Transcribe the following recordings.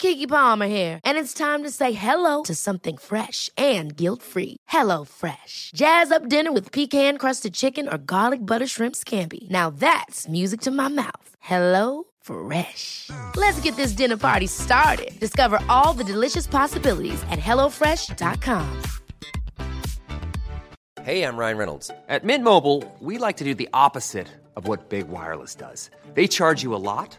Keke Palmer here, and it's time to say hello to something fresh and guilt-free. Hello Fresh. Jazz up dinner with pecan-crusted chicken or garlic butter shrimp scampi. Now that's music to my mouth. Hello Fresh. Let's get this dinner party started. Discover all the delicious possibilities at hellofresh.com. Hey, I'm Ryan Reynolds. At Mint Mobile, we like to do the opposite of what Big Wireless does. They charge you a lot,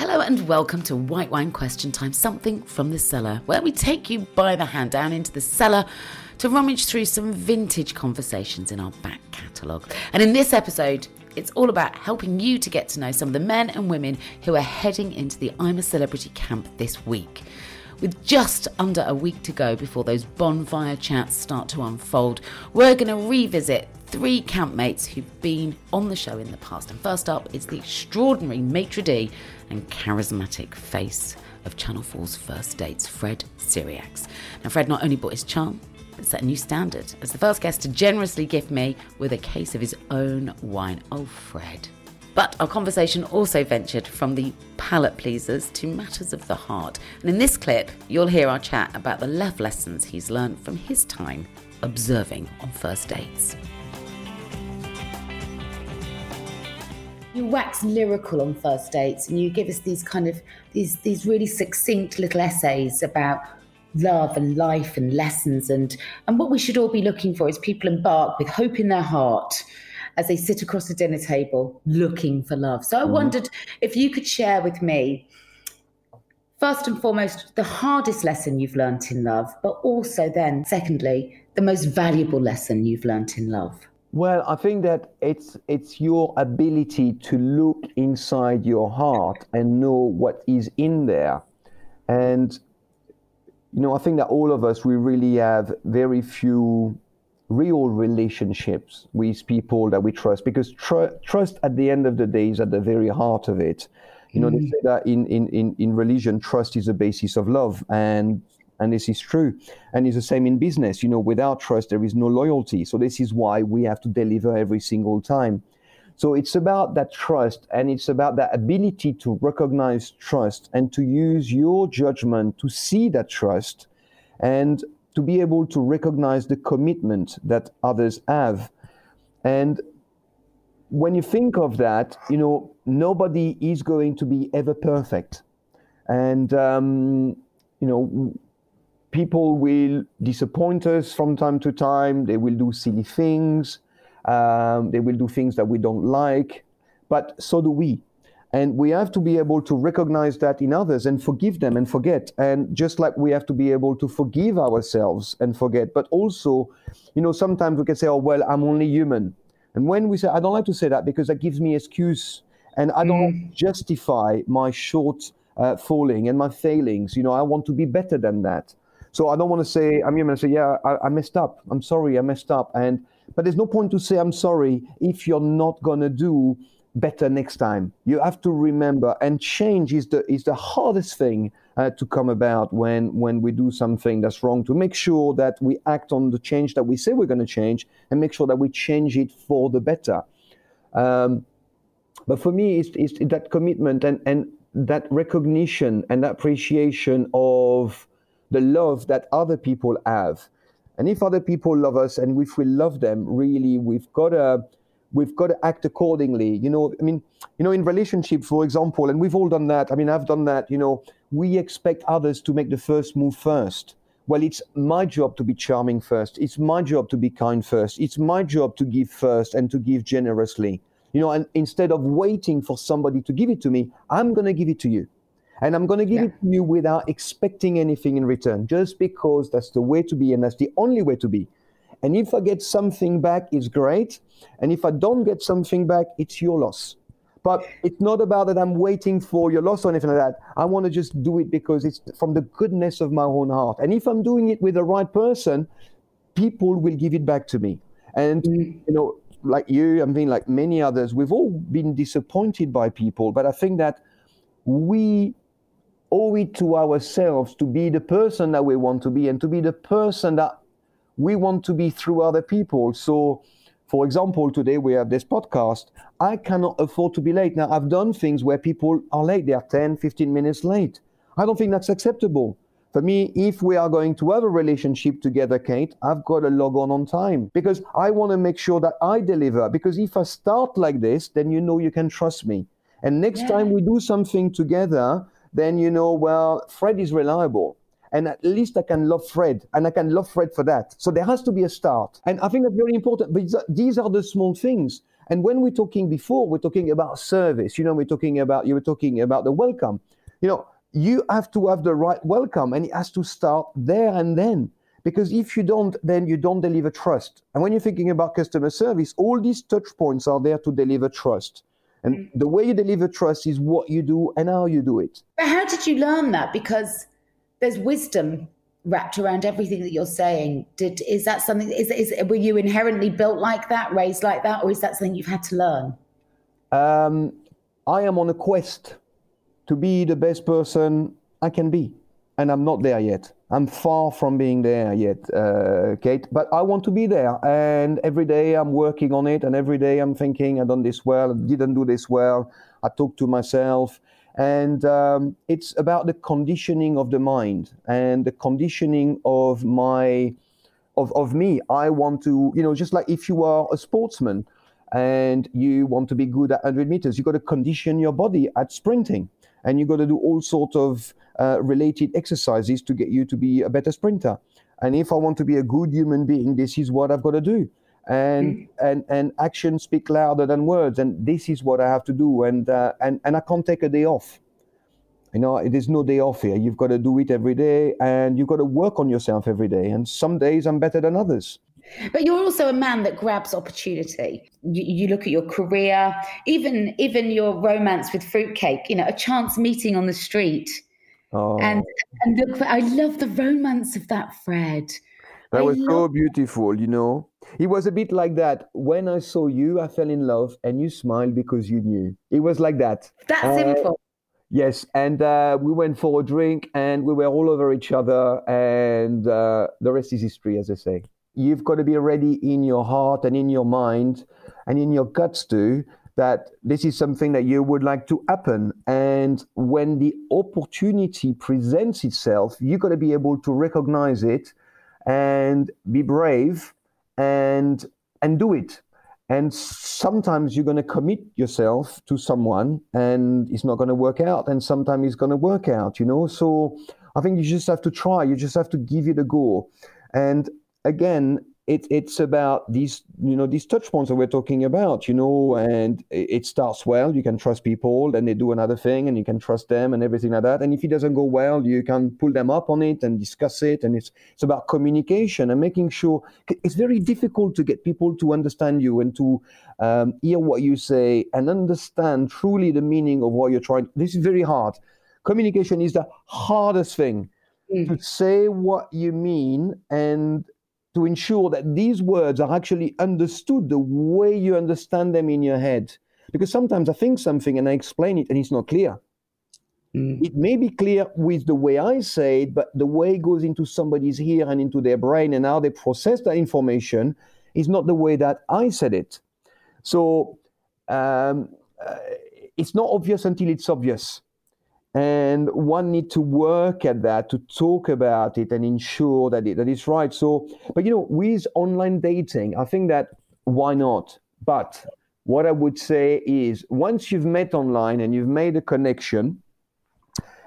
Hello and welcome to White Wine Question Time, something from the cellar, where we take you by the hand down into the cellar to rummage through some vintage conversations in our back catalogue. And in this episode, it's all about helping you to get to know some of the men and women who are heading into the I'm a Celebrity camp this week. With just under a week to go before those bonfire chats start to unfold, we're going to revisit three campmates who've been on the show in the past. And first up is the extraordinary maitre d' and charismatic face of Channel 4's First Dates, Fred Sirieix. Now, Fred not only brought his charm, but set a new standard as the first guest to generously gift me with a case of his own wine. Oh, Fred. But our conversation also ventured from the palate pleasers to matters of the heart. And in this clip, you'll hear our chat about the love lessons he's learned from his time observing on first dates. You wax lyrical on first dates and you give us these kind of these these really succinct little essays about love and life and lessons and and what we should all be looking for is people embark with hope in their heart as they sit across the dinner table looking for love. So I mm. wondered if you could share with me, first and foremost, the hardest lesson you've learnt in love, but also then, secondly, the most valuable lesson you've learnt in love. Well, I think that it's it's your ability to look inside your heart and know what is in there. And you know, I think that all of us we really have very few real relationships with people that we trust because tr- trust at the end of the day is at the very heart of it you know mm. they say that in, in, in, in religion trust is the basis of love and and this is true and it's the same in business you know without trust there is no loyalty so this is why we have to deliver every single time so it's about that trust and it's about that ability to recognize trust and to use your judgment to see that trust and to be able to recognize the commitment that others have. And when you think of that, you know, nobody is going to be ever perfect. And, um, you know, people will disappoint us from time to time. They will do silly things. Um, they will do things that we don't like. But so do we. And we have to be able to recognize that in others and forgive them and forget. And just like we have to be able to forgive ourselves and forget, but also, you know, sometimes we can say, oh, well, I'm only human. And when we say, I don't like to say that because that gives me excuse and I don't mm. justify my short uh, falling and my failings. You know, I want to be better than that. So I don't want to say, I'm going to say, yeah, I, I messed up. I'm sorry, I messed up. And but there's no point to say I'm sorry if you're not going to do better next time. You have to remember, and change is the is the hardest thing uh, to come about when when we do something that's wrong. To make sure that we act on the change that we say we're going to change, and make sure that we change it for the better. Um, but for me, it's, it's that commitment and and that recognition and appreciation of the love that other people have. And if other people love us and if we love them, really, we've got to we've got to act accordingly. You know, I mean, you know, in relationships, for example, and we've all done that. I mean, I've done that. You know, we expect others to make the first move first. Well, it's my job to be charming first. It's my job to be kind first. It's my job to give first and to give generously. You know, and instead of waiting for somebody to give it to me, I'm going to give it to you. And I'm going to give yeah. it to you without expecting anything in return, just because that's the way to be and that's the only way to be. And if I get something back, it's great. And if I don't get something back, it's your loss. But it's not about that I'm waiting for your loss or anything like that. I want to just do it because it's from the goodness of my own heart. And if I'm doing it with the right person, people will give it back to me. And, mm. you know, like you, I mean, like many others, we've all been disappointed by people. But I think that we owe it to ourselves to be the person that we want to be and to be the person that we want to be through other people. So, for example, today we have this podcast. I cannot afford to be late. Now, I've done things where people are late, they are 10, 15 minutes late. I don't think that's acceptable. For me, if we are going to have a relationship together, Kate, I've got to log on on time because I want to make sure that I deliver. Because if I start like this, then you know you can trust me. And next yeah. time we do something together, then you know, well, Fred is reliable. And at least I can love Fred, and I can love Fred for that. So there has to be a start. And I think that's very important. But these are the small things. And when we're talking before, we're talking about service. You know, we're talking about, you were talking about the welcome. You know, you have to have the right welcome and it has to start there and then because if you don't then you don't deliver trust and when you're thinking about customer service all these touch points are there to deliver trust and mm. the way you deliver trust is what you do and how you do it but how did you learn that because there's wisdom wrapped around everything that you're saying did is that something is, is were you inherently built like that raised like that or is that something you've had to learn um, i am on a quest to be the best person I can be. And I'm not there yet. I'm far from being there yet, uh, Kate. But I want to be there. And every day I'm working on it. And every day I'm thinking, I done this well, didn't do this well. I talk to myself. And um, it's about the conditioning of the mind and the conditioning of my, of, of me. I want to, you know, just like if you are a sportsman and you want to be good at 100 meters, you've got to condition your body at sprinting and you got to do all sorts of uh, related exercises to get you to be a better sprinter. And if I want to be a good human being, this is what I've got to do. And mm. and and actions speak louder than words, and this is what I have to do. And uh, and and I can't take a day off. You know, there's no day off here. You've got to do it every day, and you've got to work on yourself every day. And some days I'm better than others. But you're also a man that grabs opportunity. You, you, look at your career, even even your romance with fruitcake. You know, a chance meeting on the street, oh. and and look, I love the romance of that, Fred. That I was so beautiful. You know, it was a bit like that. When I saw you, I fell in love, and you smiled because you knew. It was like that. That uh, simple. Yes, and uh, we went for a drink, and we were all over each other, and uh, the rest is history, as I say you've got to be ready in your heart and in your mind and in your guts too that this is something that you would like to happen. And when the opportunity presents itself you've got to be able to recognize it and be brave and and do it. And sometimes you're going to commit yourself to someone and it's not going to work out and sometimes it's going to work out you know? So i think you just have to try. You just have to give it a go. And again, it, it's about these, you know, these touch points that we're talking about, you know, and it, starts well. You can trust people, then they do another thing, and you can trust them, and everything like that. And if it doesn't go well, you can pull them up on it and discuss it. And it's it's about communication and making sure it's very difficult to get people to understand you and to um, hear what you say and understand truly the meaning of what you're trying. This is very hard. Communication is the hardest thing mm. to say what you mean and to ensure that these words are actually understood the way you understand them in your head. Because sometimes I think something and I explain it and it's not clear. Mm. It may be clear with the way I say it, but the way it goes into somebody's ear and into their brain and how they process that information is not the way that I said it. So um, uh, it's not obvious until it's obvious. And one need to work at that to talk about it and ensure that it that is right. So, but you know, with online dating, I think that why not? But what I would say is once you've met online and you've made a connection,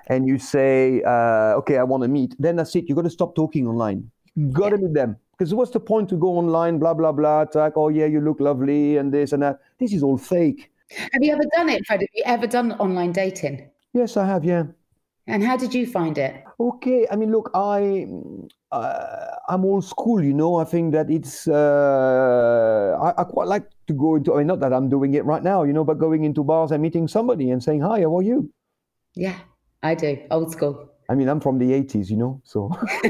and you say, uh, okay, I want to meet, then that's it. You've got to stop talking online. You got to yeah. meet them. Because what's the point to go online, blah, blah, blah, like, oh, yeah, you look lovely and this and that. This is all fake. Have you ever done it, Fred? Have you ever done online dating? Yes, I have, yeah. And how did you find it? Okay, I mean, look, I uh, I'm old school, you know. I think that it's uh, I, I, quite like to go into. I mean, not that I'm doing it right now, you know, but going into bars and meeting somebody and saying, "Hi, how are you?" Yeah, I do. Old school. I mean, I'm from the 80s, you know, so.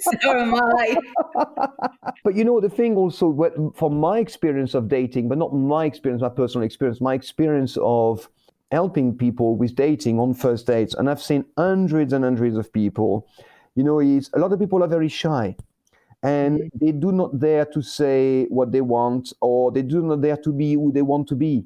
so am I. but you know, the thing also, from my experience of dating, but not my experience, my personal experience, my experience of helping people with dating on first dates, and I've seen hundreds and hundreds of people, you know, is a lot of people are very shy and mm-hmm. they do not dare to say what they want or they do not dare to be who they want to be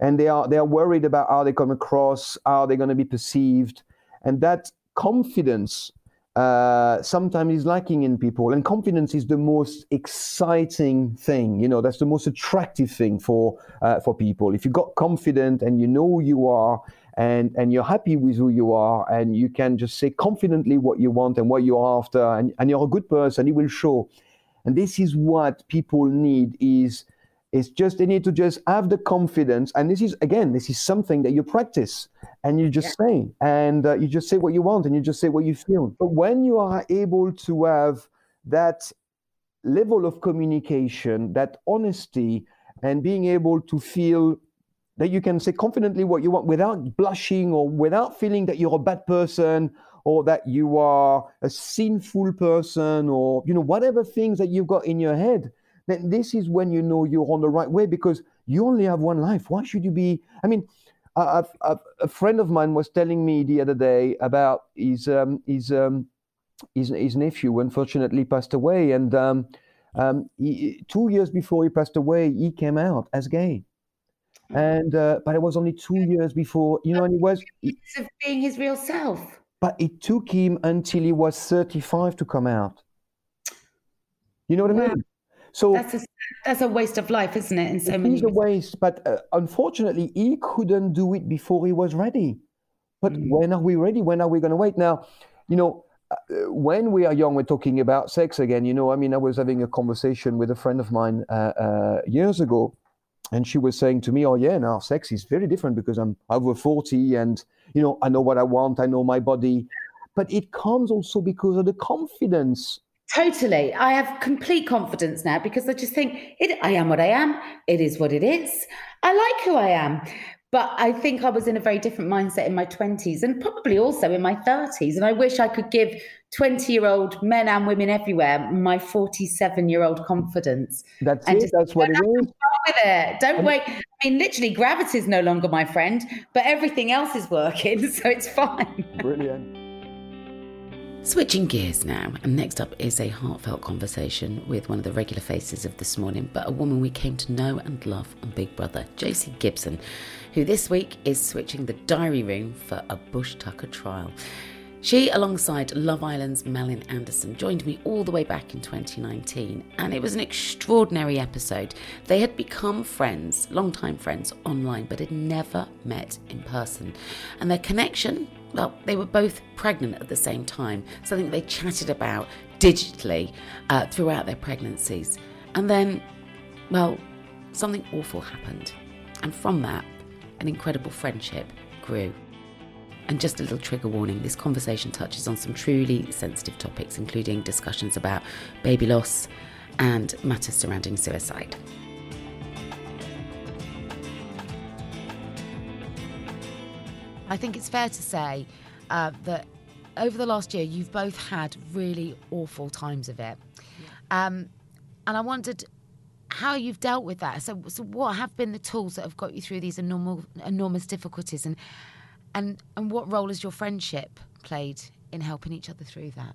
and they are they are worried about how they come across how they're going to be perceived and that confidence uh, sometimes is lacking in people and confidence is the most exciting thing you know that's the most attractive thing for uh, for people. If you got confident and you know who you are and and you're happy with who you are and you can just say confidently what you want and what you're after and, and you're a good person it will show. And this is what people need is it's just they need to just have the confidence. And this is again, this is something that you practice and you just yeah. say, and uh, you just say what you want, and you just say what you feel. But when you are able to have that level of communication, that honesty, and being able to feel that you can say confidently what you want without blushing or without feeling that you're a bad person or that you are a sinful person or you know whatever things that you've got in your head then this is when you know you're on the right way because you only have one life. Why should you be? I mean, a, a, a friend of mine was telling me the other day about his um, his, um, his his nephew. Unfortunately, passed away, and um, um, he, two years before he passed away, he came out as gay. And uh, but it was only two years before, you know, and he was he, of being his real self. But it took him until he was thirty-five to come out. You know what. I mean? So that's a, that's a waste of life, isn't it? In so many. A waste, but uh, unfortunately, he couldn't do it before he was ready. But mm. when are we ready? When are we going to wait? Now, you know, uh, when we are young, we're talking about sex again. You know, I mean, I was having a conversation with a friend of mine uh, uh years ago, and she was saying to me, "Oh yeah, now sex is very different because I'm over forty, and you know, I know what I want, I know my body." But it comes also because of the confidence Totally. I have complete confidence now because I just think it, I am what I am. It is what it is. I like who I am. But I think I was in a very different mindset in my 20s and probably also in my 30s. And I wish I could give 20 year old men and women everywhere my 47 year old confidence. That's and it. That's what it is. With it. Don't and wait. I mean, literally, gravity is no longer my friend, but everything else is working. So it's fine. Brilliant. Switching gears now, and next up is a heartfelt conversation with one of the regular faces of this morning, but a woman we came to know and love on Big Brother, Josie Gibson, who this week is switching the diary room for a Bush Tucker trial. She, alongside Love Island's Malin Andersson, joined me all the way back in 2019, and it was an extraordinary episode. They had become friends, long-time friends online, but had never met in person. And their connection well, they were both pregnant at the same time, something they chatted about digitally uh, throughout their pregnancies. And then, well, something awful happened. And from that, an incredible friendship grew. And just a little trigger warning this conversation touches on some truly sensitive topics, including discussions about baby loss and matters surrounding suicide. I think it's fair to say uh, that over the last year, you've both had really awful times of it. Um, and I wondered how you've dealt with that. So, so what have been the tools that have got you through these enormous, enormous difficulties, and and and what role has your friendship played in helping each other through that?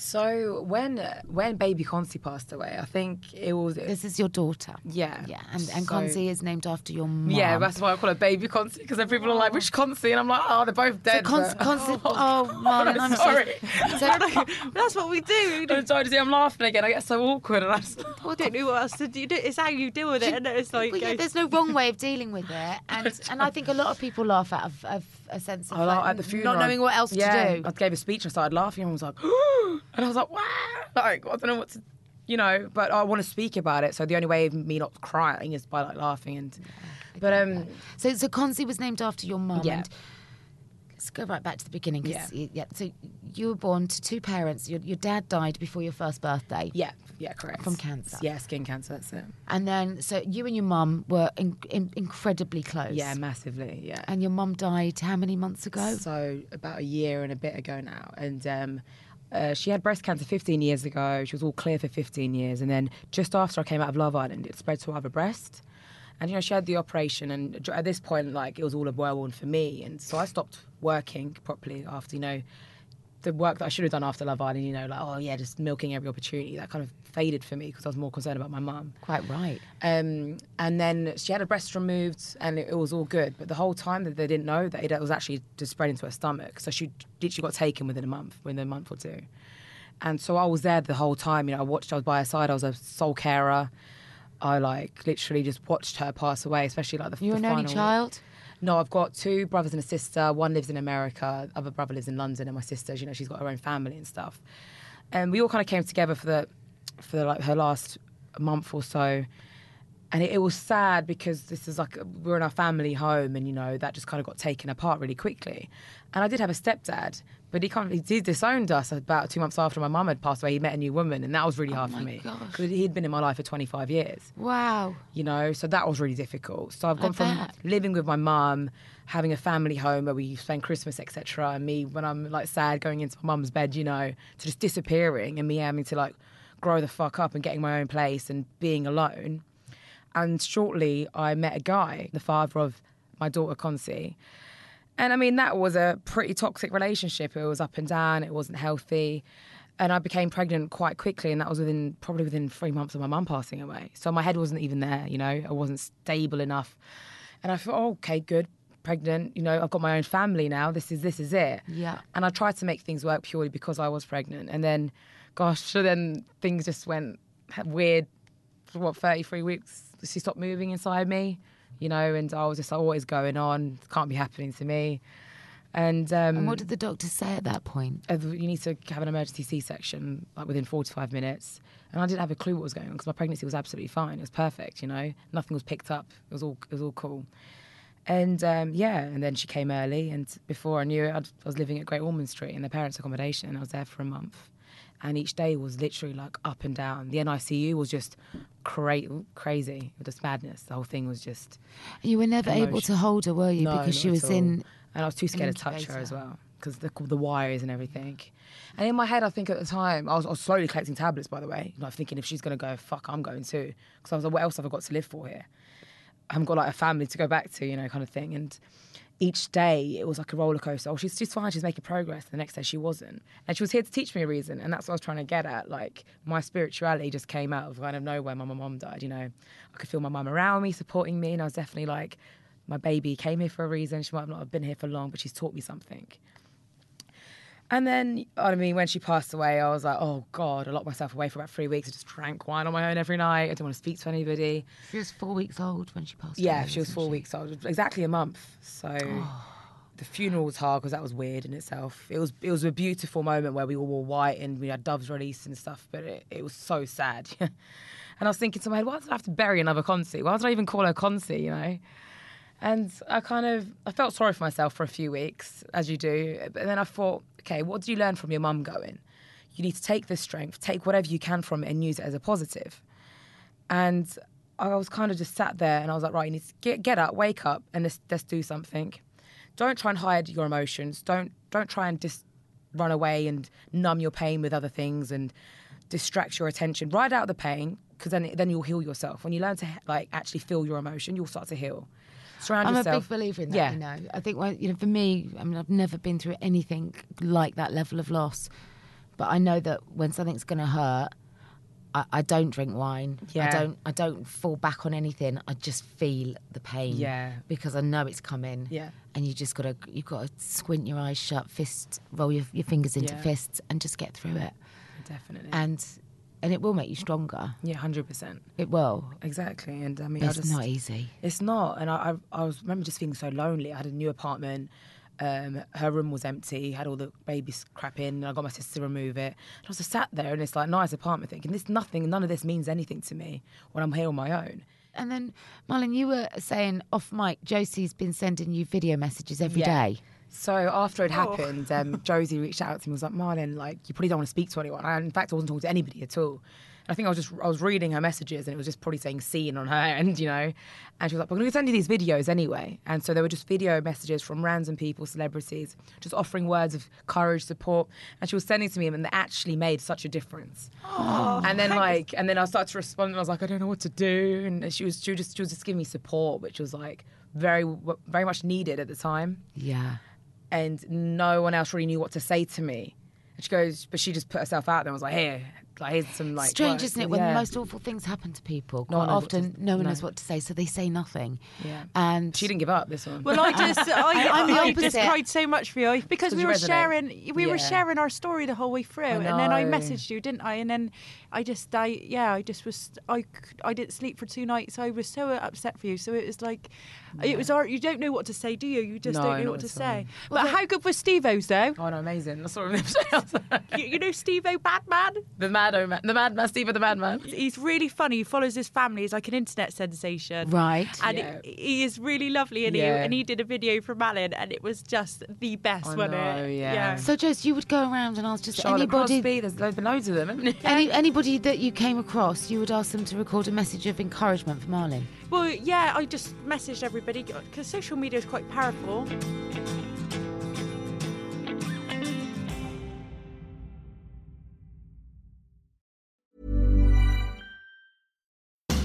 So when when baby Consy passed away, I think it was This is your daughter. yeah Yeah, and, and So- Consy is named after your mom. Yeah, that's why I call her baby Consy because then people are like, which Consy? And I'm like, oh, they're both dead. But- Consy- oh, Malin, I'm sorry. So, That's what we do. I'm sorry to see I'm laughing again. I get so awkward and I just, I don't know what else to do. It's how you deal with it, and it's like Well, yeah, there's no wrong way of dealing with it, and and I think a lot of people laugh out of, of a sense of like, at the funeral, not knowing what else yeah, to do. I gave a speech and I started laughing and I was like, and I was like, wow, like I don't know what to, you know, but I want to speak about it. So the only way of me not crying is by like laughing and, but um, So, so Consy was named after your mum. Yeah. And let's go right back to the beginning. Yeah. yeah. So you were born to two parents. Your, your dad died before your first birthday. yeah, yeah, correct. From cancer. Yeah, skin cancer. That's it. And then, so you and your mum were in, in, incredibly close. Yeah, massively. Yeah. And your mum died how many months ago? So about a year and a bit ago now, and um, uh, she had breast cancer 15 years ago. She was all clear for 15 years, and then just after I came out of Love Island, it spread to her other breast. And you know, she had the operation, and at this point, like it was all a whirlwind for me, and so I stopped working properly after you know the work that I should have done after Love Island. You know, like oh yeah, just milking every opportunity. That kind of faded for me because I was more concerned about my mum. Quite right. Um, and then she had a breast removed, and it, it was all good. But the whole time that they didn't know that it was actually just spread into her stomach. So she literally got taken within a month, within a month or two. And so I was there the whole time. You know, I watched. I was by her side. I was a sole carer. I like literally just watched her pass away, especially like the. You the an only child? No, I've got two brothers and a sister. One lives in America. Other brother lives in London, and my sister, you know, she's got her own family and stuff. And we all kind of came together for the for like her last month or so. And it, it was sad because this is like we're in our family home, and you know that just kind of got taken apart really quickly. And I did have a stepdad, but he of he did disowned us about two months after my mum had passed away. He met a new woman, and that was really oh hard for Oh me gosh. because he'd been in my life for 25 years Wow. you know so that was really difficult so i've I gone from bet. living with my mum having a family home where we spend christmas etc and me when i'm like sad going into my mum's bed you know to just disappearing and me having to like grow the fuck up and getting my own place and being alone and shortly i met a guy the father of my daughter Consy. And I mean, that was a pretty toxic relationship. It was up and down, it wasn't healthy. And I became pregnant quite quickly, and that was within probably within three months of my mum passing away. So my head wasn't even there, you know, I wasn't stable enough. And I thought, oh, okay, good, pregnant, you know, I've got my own family now. This is this is it. Yeah. And I tried to make things work purely because I was pregnant. And then, gosh, so then things just went weird. For what, 33 weeks? She stopped moving inside me, you know, and I was just like, what is going on? It can't be happening to me. And, um, And what did the doctor say at that point? uh, you need to have an emergency C-section like within 45 minutes. And I didn't have a clue what was going on because my pregnancy was absolutely fine. It was perfect, you know. Nothing was picked up. It was all it was all cool. And um, yeah, and then she came early, and before I knew it, I'd, I was living at Great Ormond Street in the parents' accommodation. And I was there for a month, and each day was literally like up and down. The NICU was just cra- crazy, just madness. The whole thing was just You were never able to hold her, were you? no, because she was at all. in. and I was too scared to touch her as well because the the wires and everything. And in my head, I think at the time I was, I was slowly collecting tablets. By the way, like thinking if she's gonna go, fuck, I'm going too. Because I was like, what else have I got to live for here? I haven't got like a family to go back to, you know, kind of thing. And each day it was like a roller coaster. Oh, she's she's fine. She's making progress. The next day she wasn't, and she was here to teach me a reason. And that's what I was trying to get at. Like my spirituality just came out of kind of nowhere. My mum died. You know, I could feel my mum around me, supporting me, and I was definitely like, my baby came here for a reason. She might not have been here for long, but she's taught me something. And then, I mean, when she passed away, I was like, oh God, I locked myself away for about three weeks. I just drank wine on my own every night. I didn't want to speak to anybody. She was four weeks old when she passed Yeah, away. she was four weeks old, exactly a month. So oh. the funeral was hard because that was weird in itself. It was it was a beautiful moment where we all wore white and we had doves released and stuff, but it, it was so sad. and I was thinking to my head, why did I have to bury another Consy? Why did I even call her Consy? You know. And I kind of I felt sorry for myself for a few weeks, as you do. But then I thought, okay, what did you learn from your mum going? You need to take this strength, take whatever you can from it, and use it as a positive. And I was kind of just sat there, and I was like, right, you need to get get up, wake up, and let's let's do something. don't try and hide your emotions. Don't don't try and just run away and numb your pain with other things and distract your attention. Ride out the pain because then then you'll heal yourself. When you learn to like actually feel your emotion, you'll start to heal. Surround I'm yourself. a big believer in that. Yeah. You know, I think when, you know, for me, I mean, I've never been through anything like that level of loss, but I know that when something's going to hurt, I, I don't drink wine. Yeah. I don't. I don't fall back on anything. I just feel the pain. Yeah. Because I know it's coming. Yeah. And you just gotta you gotta squint your eyes shut, fist roll your, your fingers into Yeah. fists, and just get through it. Definitely. And and it will make you stronger. yeah, hundred percent. It will. Exactly. And I mean, I it's just, not easy. It's not. And I, I, I was remember just feeling so lonely. I had a new apartment. Um, her room was empty. Had all the babies crap in. And I got my sister to remove it. And I was just sat there in this like nice apartment, thinking this nothing. None of this means anything to me when I'm here on my own. And then, Malin, you were saying off mic, Josie's been sending you video messages every day. So after it happened, um, Josie reached out to me and was like, Malin, like, you probably don't want to speak to anyone. I, in fact, I wasn't talking to anybody at all. I think I was just, I was reading her messages and it was just probably saying seen on her end, you know. And she was like, we're going to send you these videos anyway. And so there were just video messages from random people, celebrities, just offering words of courage, support. And she was sending to me and they actually made such a difference. and then like, and then I started to respond and I was like, I don't know what to do. And she was, she was just, she was just giving me support, which was like very, very much needed at the time Yeah. And no one else really knew what to say to me. And she goes, but she just put herself out there and was like, here, like here's some like Strange, words." isn't it? When Yeah. the most awful things happen to people, No quite one knows what to- often no one no. knows what to say, so they say nothing. Yeah. And she didn't give up this one. Well, I just, I, I'm the I, just cried so much for you because we you were resonate. sharing, we were sharing our story the whole way through, and then I messaged you, didn't I? And then I just, I, yeah, I just was, I I didn't sleep for two nights. I was so upset for you. So it was like, it was, our, you don't know what to say, do you? You just No, don't know what to say. all. But how good was Steve-O's though? oh no, amazing! That's what I'm you, you know Steve-O Batman? the mad, oh, man, the madman, Steve the madman. He's really funny. He follows his family. He's like an internet sensation. Right. And Yeah. he- he is really lovely in you. Yeah. And he did a video for Malin, and it was just the best, I wasn't know, it? yeah. so, Josie, you would go around and ask just Charlotte anybody, Crosby, there's, there's loads of them. haven't there? any, anybody that you came across, you would ask them to record a message of encouragement for Malin. Well, yeah, I just messaged everybody because social media is quite powerful.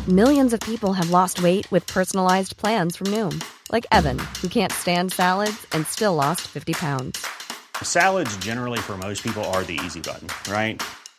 Millions of people have lost weight with personalized plans from Noom, like Evan, who can't stand salads and still lost 50 pounds. Salads, generally, for most people, are the easy button, right?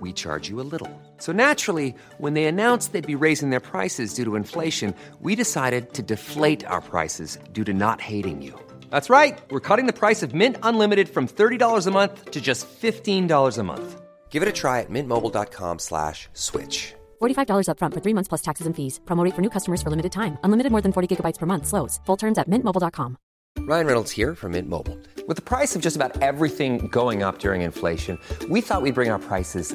we charge you a little. So naturally, when they announced they'd be raising their prices due to inflation, we decided to deflate our prices due to not hating you. That's right. We're cutting the price of Mint Unlimited from $30 a month to just $15 a month. Give it a try at mintmobile.com slash switch. $45 upfront for three months plus taxes and fees. Promo rate for new customers for limited time. Unlimited more than 40 gigabytes per month. Slows. Full terms at mintmobile.com. Ryan Reynolds here from Mint Mobile. With the price of just about everything going up during inflation, we thought we'd bring our prices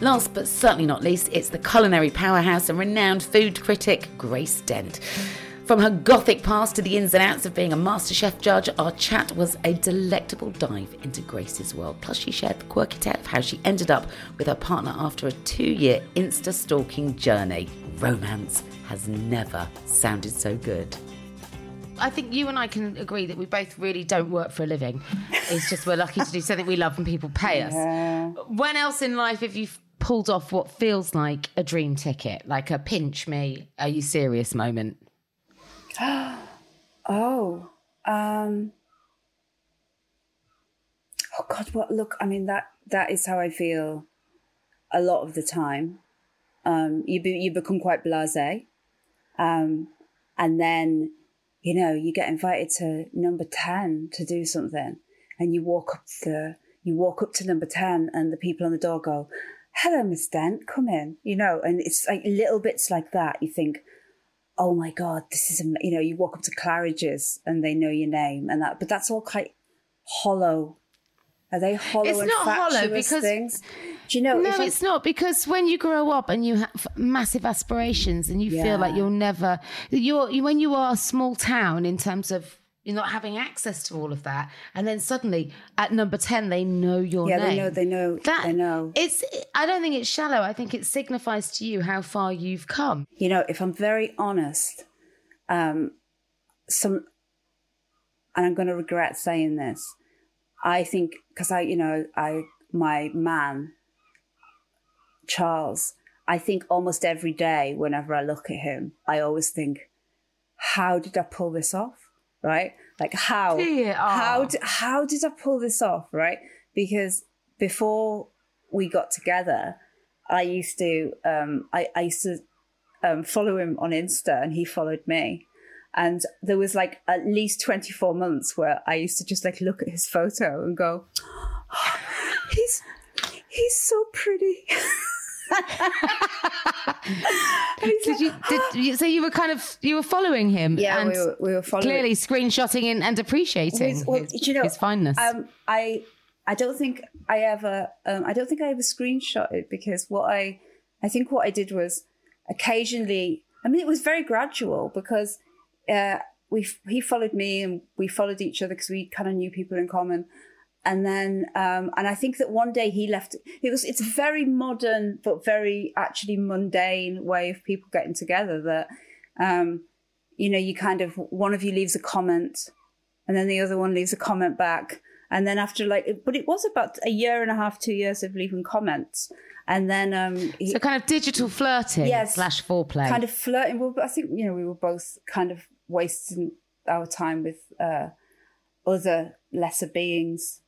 Last but certainly not least, it's the culinary powerhouse and renowned food critic, Grace Dent. From her gothic past to the ins and outs of being a MasterChef judge, our chat was a delectable dive into Grace's world. Plus, she shared the quirky tale of how she ended up with her partner after a two year Insta stalking journey. Romance has never sounded so good. I think you and I can agree that we both really don't work for a living. It's just we're lucky to do something we love and people pay us. When else in life have you pulled off what feels like a dream ticket, like a pinch me, are you serious moment? Oh, um, oh God! What look? I mean that that is how I feel a lot of the time. Um, you be, you become quite blasé, um, and then you know you get invited to number ten to do something, and you walk up the you walk up to number ten, and the people on the door go, "Hello, Miss Dent, come in," you know, and it's like little bits like that. You think, "Oh my God, this is," am-" you know, you walk up to Claridge's and they know your name, and that, but that's all quite hollow. Are they hollow It's and not hollow because- things? Do you know? no, I- it's not because when you grow up and you have massive aspirations and you feel like you'll never, you're you, when you are a small town in terms of you're not having access to all of that, and then suddenly at number ten they know your yeah, name. they know, they know, That- they know. It's. I don't think it's shallow. I think it signifies to you how far you've come. You know, if I'm very honest, um, some, and I'm going to regret saying this. I think because I, you know, I my man, Charles. I think almost every day, whenever I look at him, I always think, "How did I pull this off?" Right? Like how? How? D- how did I pull this off? Right? Because before we got together, I used to, um, I, I used to um, follow him on Insta, and he followed me. And there was like at least 24 months where I used to just like look at his photo and go, he's he's so pretty. Did you, did you? So you were kind of you were following him. Yeah, and we were- we were following- Clearly screenshotting and, and appreciating well, his, you know, his fineness. Um, I I don't think I ever um, I don't think I ever screenshotted because what I I think what I did was occasionally. I mean, it was very gradual because uh, we he followed me and we followed each other because we kind of knew people in common. And then, um, and I think that one day he left. It was it's a very modern but very actually mundane way of people getting together. That um, you know, you kind of one of you leaves a comment, and then the other one leaves a comment back, and then after like, but it was about a year and a half, two years of leaving comments, and then um, he, so kind of digital flirting Yes. slash foreplay. kind of flirting. Well, I think you know we were both kind of wasting our time with uh, other lesser beings.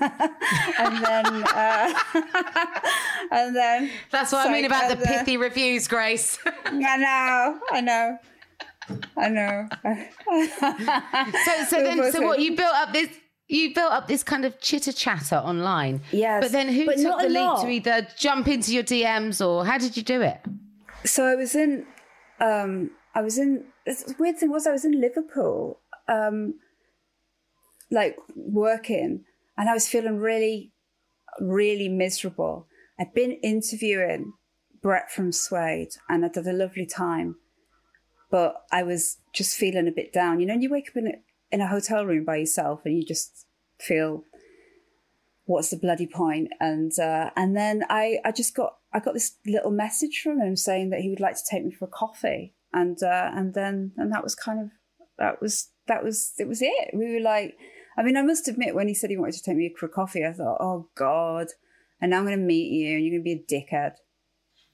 And then, uh, and then That's what I mean about the pithy reviews, Grace. I know, I know, I know. so so then so what you built up this you built up this kind of chitter chatter online. Yes, But then who but took the lead to either jump into your DMs or how did you do it? So I was in, um, I was in. The weird thing was I was in Liverpool, um, like working, and I was feeling really, really miserable. I'd been interviewing Brett from Suede, and I'd had a lovely time, but I was just feeling a bit down. You know, and you wake up in a, in a hotel room by yourself, and you just feel what's the bloody point? And uh, and then I I just got I got this little message from him saying that he would like to take me for a coffee, and uh, and then and that was kind of that was that was it was it. We were like, I mean, I must admit when he said he wanted to take me for a coffee, I thought, oh God, and now I'm going to meet you, and you're going to be a dickhead.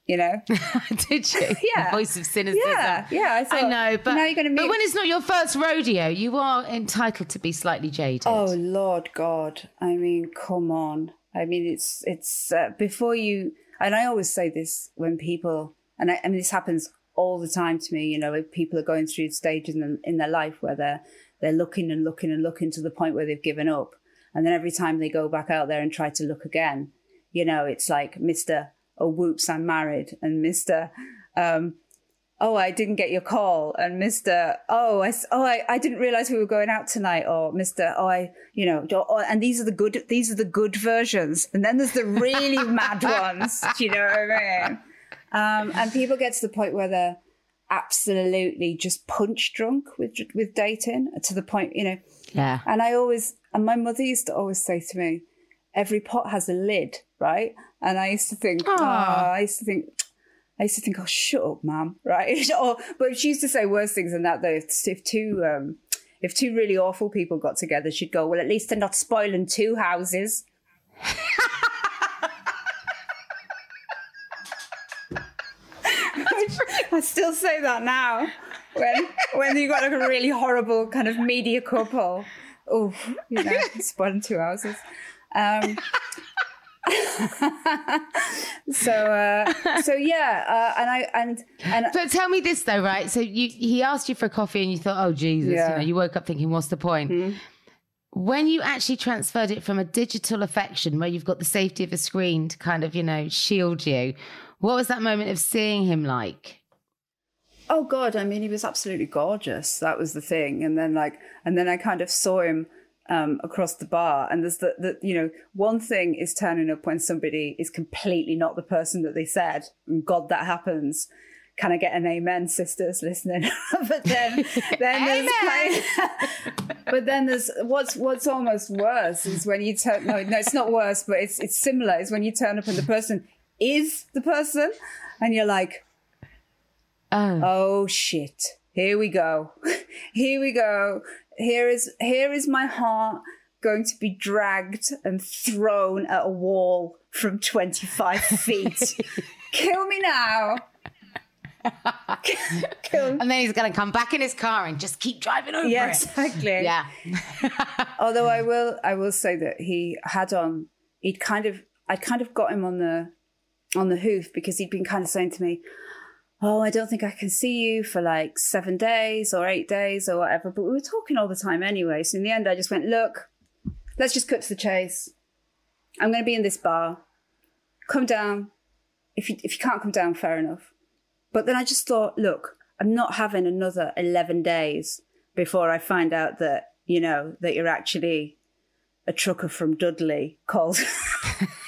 You know? Did you? Yeah. The voice of cynicism. Yeah, yeah, I thought, know, but now you're gonna meet- But when it's not your first rodeo, you are entitled to be slightly jaded. Oh Lord God! I mean, come on. I mean, it's it's uh, before you. And I always say this when people, and I, I mean, this happens all the time to me. You know, people are going through stages in, in their life where they're they're looking and looking and looking to the point where they've given up, and then every time they go back out there and try to look again, you know, it's like Mister. Oh, whoops! I'm married, and Mister. Um, oh, I didn't get your call, and Mister, oh, I, oh, I, I didn't realize we were going out tonight, or Mister, oh, I, you know, and these are the good, these are the good versions, and then there's the really mad ones. Do you know what I mean? Um, and people get to the point where they're absolutely just punch drunk with with dating to the point, you know. Yeah. And I always, and my mother used to always say to me, every pot has a lid, right? And I used to think, oh, I used to think, I used to think, oh, shut up, ma'am, right? or, but she used to say worse things than that, though. If, if two, um, if two really awful people got together, she'd go, well, at least they're not spoiling two houses. I still say that now. When when you got like a really horrible kind of media couple, oh, you know, spoiling two houses. Um, so uh, so yeah, uh, and I and and But tell me this though, right? So you he asked you for a coffee and you thought, oh Jesus, Yeah. you know, you woke up thinking, what's the point? When you actually transferred it from a digital affection where you've got the safety of a screen to kind of, you know, shield you, what was that moment of seeing him like? Oh god, I mean, he was absolutely gorgeous. That was the thing. And then like, and then I kind of saw him um, across the bar. And there's the, the, you know, one thing is turning up when somebody is completely not the person that they said. And God, that happens. Can I get an amen, sisters listening? but then, then there's kind but then there's what's what's almost worse is when you turn no no it's not worse but it's it's similar is when you turn up and the person is the person and you're like Oh. oh shit here we go here we go here is here is my heart going to be dragged and thrown at a wall from 25 feet kill me now And then he's going to come back in his car and just keep driving over yeah, it. exactly. Yeah. Although I will, I will say that he had on. He'd kind of, I'd kind of got him on the, on the hoof because he'd been kind of saying to me, "Oh, I don't think I can see you for like seven days or eight days or whatever." But we were talking all the time anyway. So in the end, I just went, "Look, let's just cut to the chase. I'm going to be in this bar. Come down. If you if you can't come down, fair enough." But then I just thought, look, I'm not having another 11 days before I find out that, you know, that you're actually a trucker from Dudley called.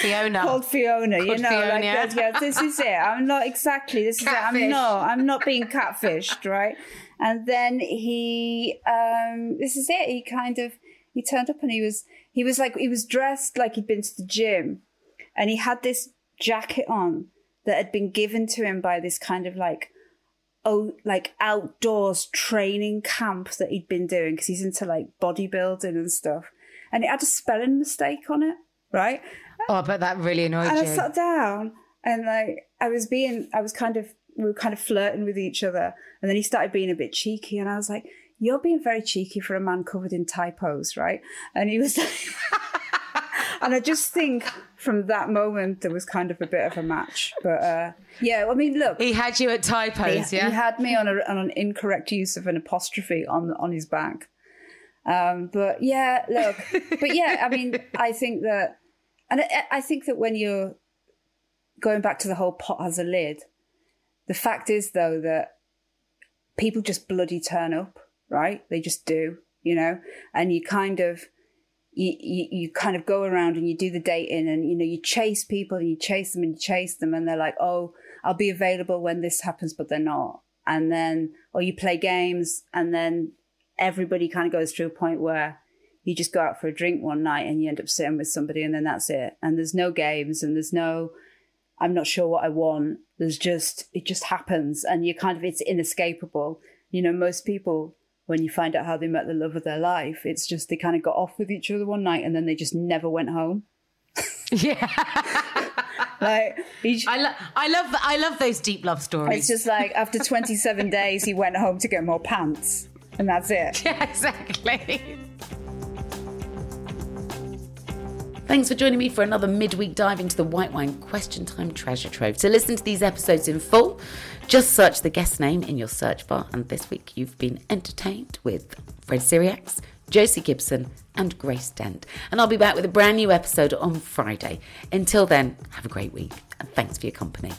Fiona. Called Fiona, you Called know, like Fiona. yes, yes, this is it. I'm not exactly this is it. I'm not I'm not being catfished, right? And then he um this is it. He kind of he turned up and he was he was like he was dressed like he'd been to the gym and he had this jacket on that had been given to him by this kind of like oh like outdoors training camp that he'd been doing because he's into like bodybuilding and stuff and it had a spelling mistake on it right Oh, but that really annoyed me. and I sat down and like I was being, I was kind of, we were kind of flirting with each other. And then he started being a bit cheeky. And I was like, you're being very cheeky for a man covered in typos, right? And he was like, and I just think from that moment, there was kind of a bit of a match. But uh, yeah, I mean, look. He had you at typos, he, yeah? He had me on, a, on an incorrect use of an apostrophe on on his back. Um, but yeah, look, but yeah, I mean, I think that, and I, I think that when you're going back to the whole pot has a lid, the fact is though that people just bloody turn up, right? They just do, you know, and you kind of. You, you, you kind of go around and you do the dating and you know you chase people and you chase them and you chase them and they're like oh I'll be available when this happens but they're not and then or you play games and then everybody kind of goes through a point where you just go out for a drink one night and you end up sitting with somebody and then that's it. And there's no games and there's no i'm not sure what i want. There's just it just happens and you kind of it's inescapable. You know most people when you find out how they met the love of their life it's just they kind of got off with each other one night and then they just never went home. Yeah. Like I, lo- I love I love those deep love stories. it's just like after 27 days he went home to get more pants and that's it. Yeah exactly Thanks for joining me for another midweek dive into the White Wine Question Time treasure trove. To listen to these episodes in full, just search the guest name in your search bar. And this week you've been entertained with Fred Sirieix, Josie Gibson, and Grace Dent. And I'll be back with a brand new episode on Friday. Until then, have a great week and thanks for your company.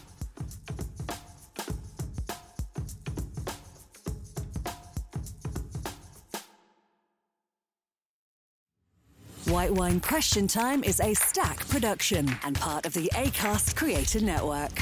White Wine Question Time is an Acast production and part of the ACAST Creator Network.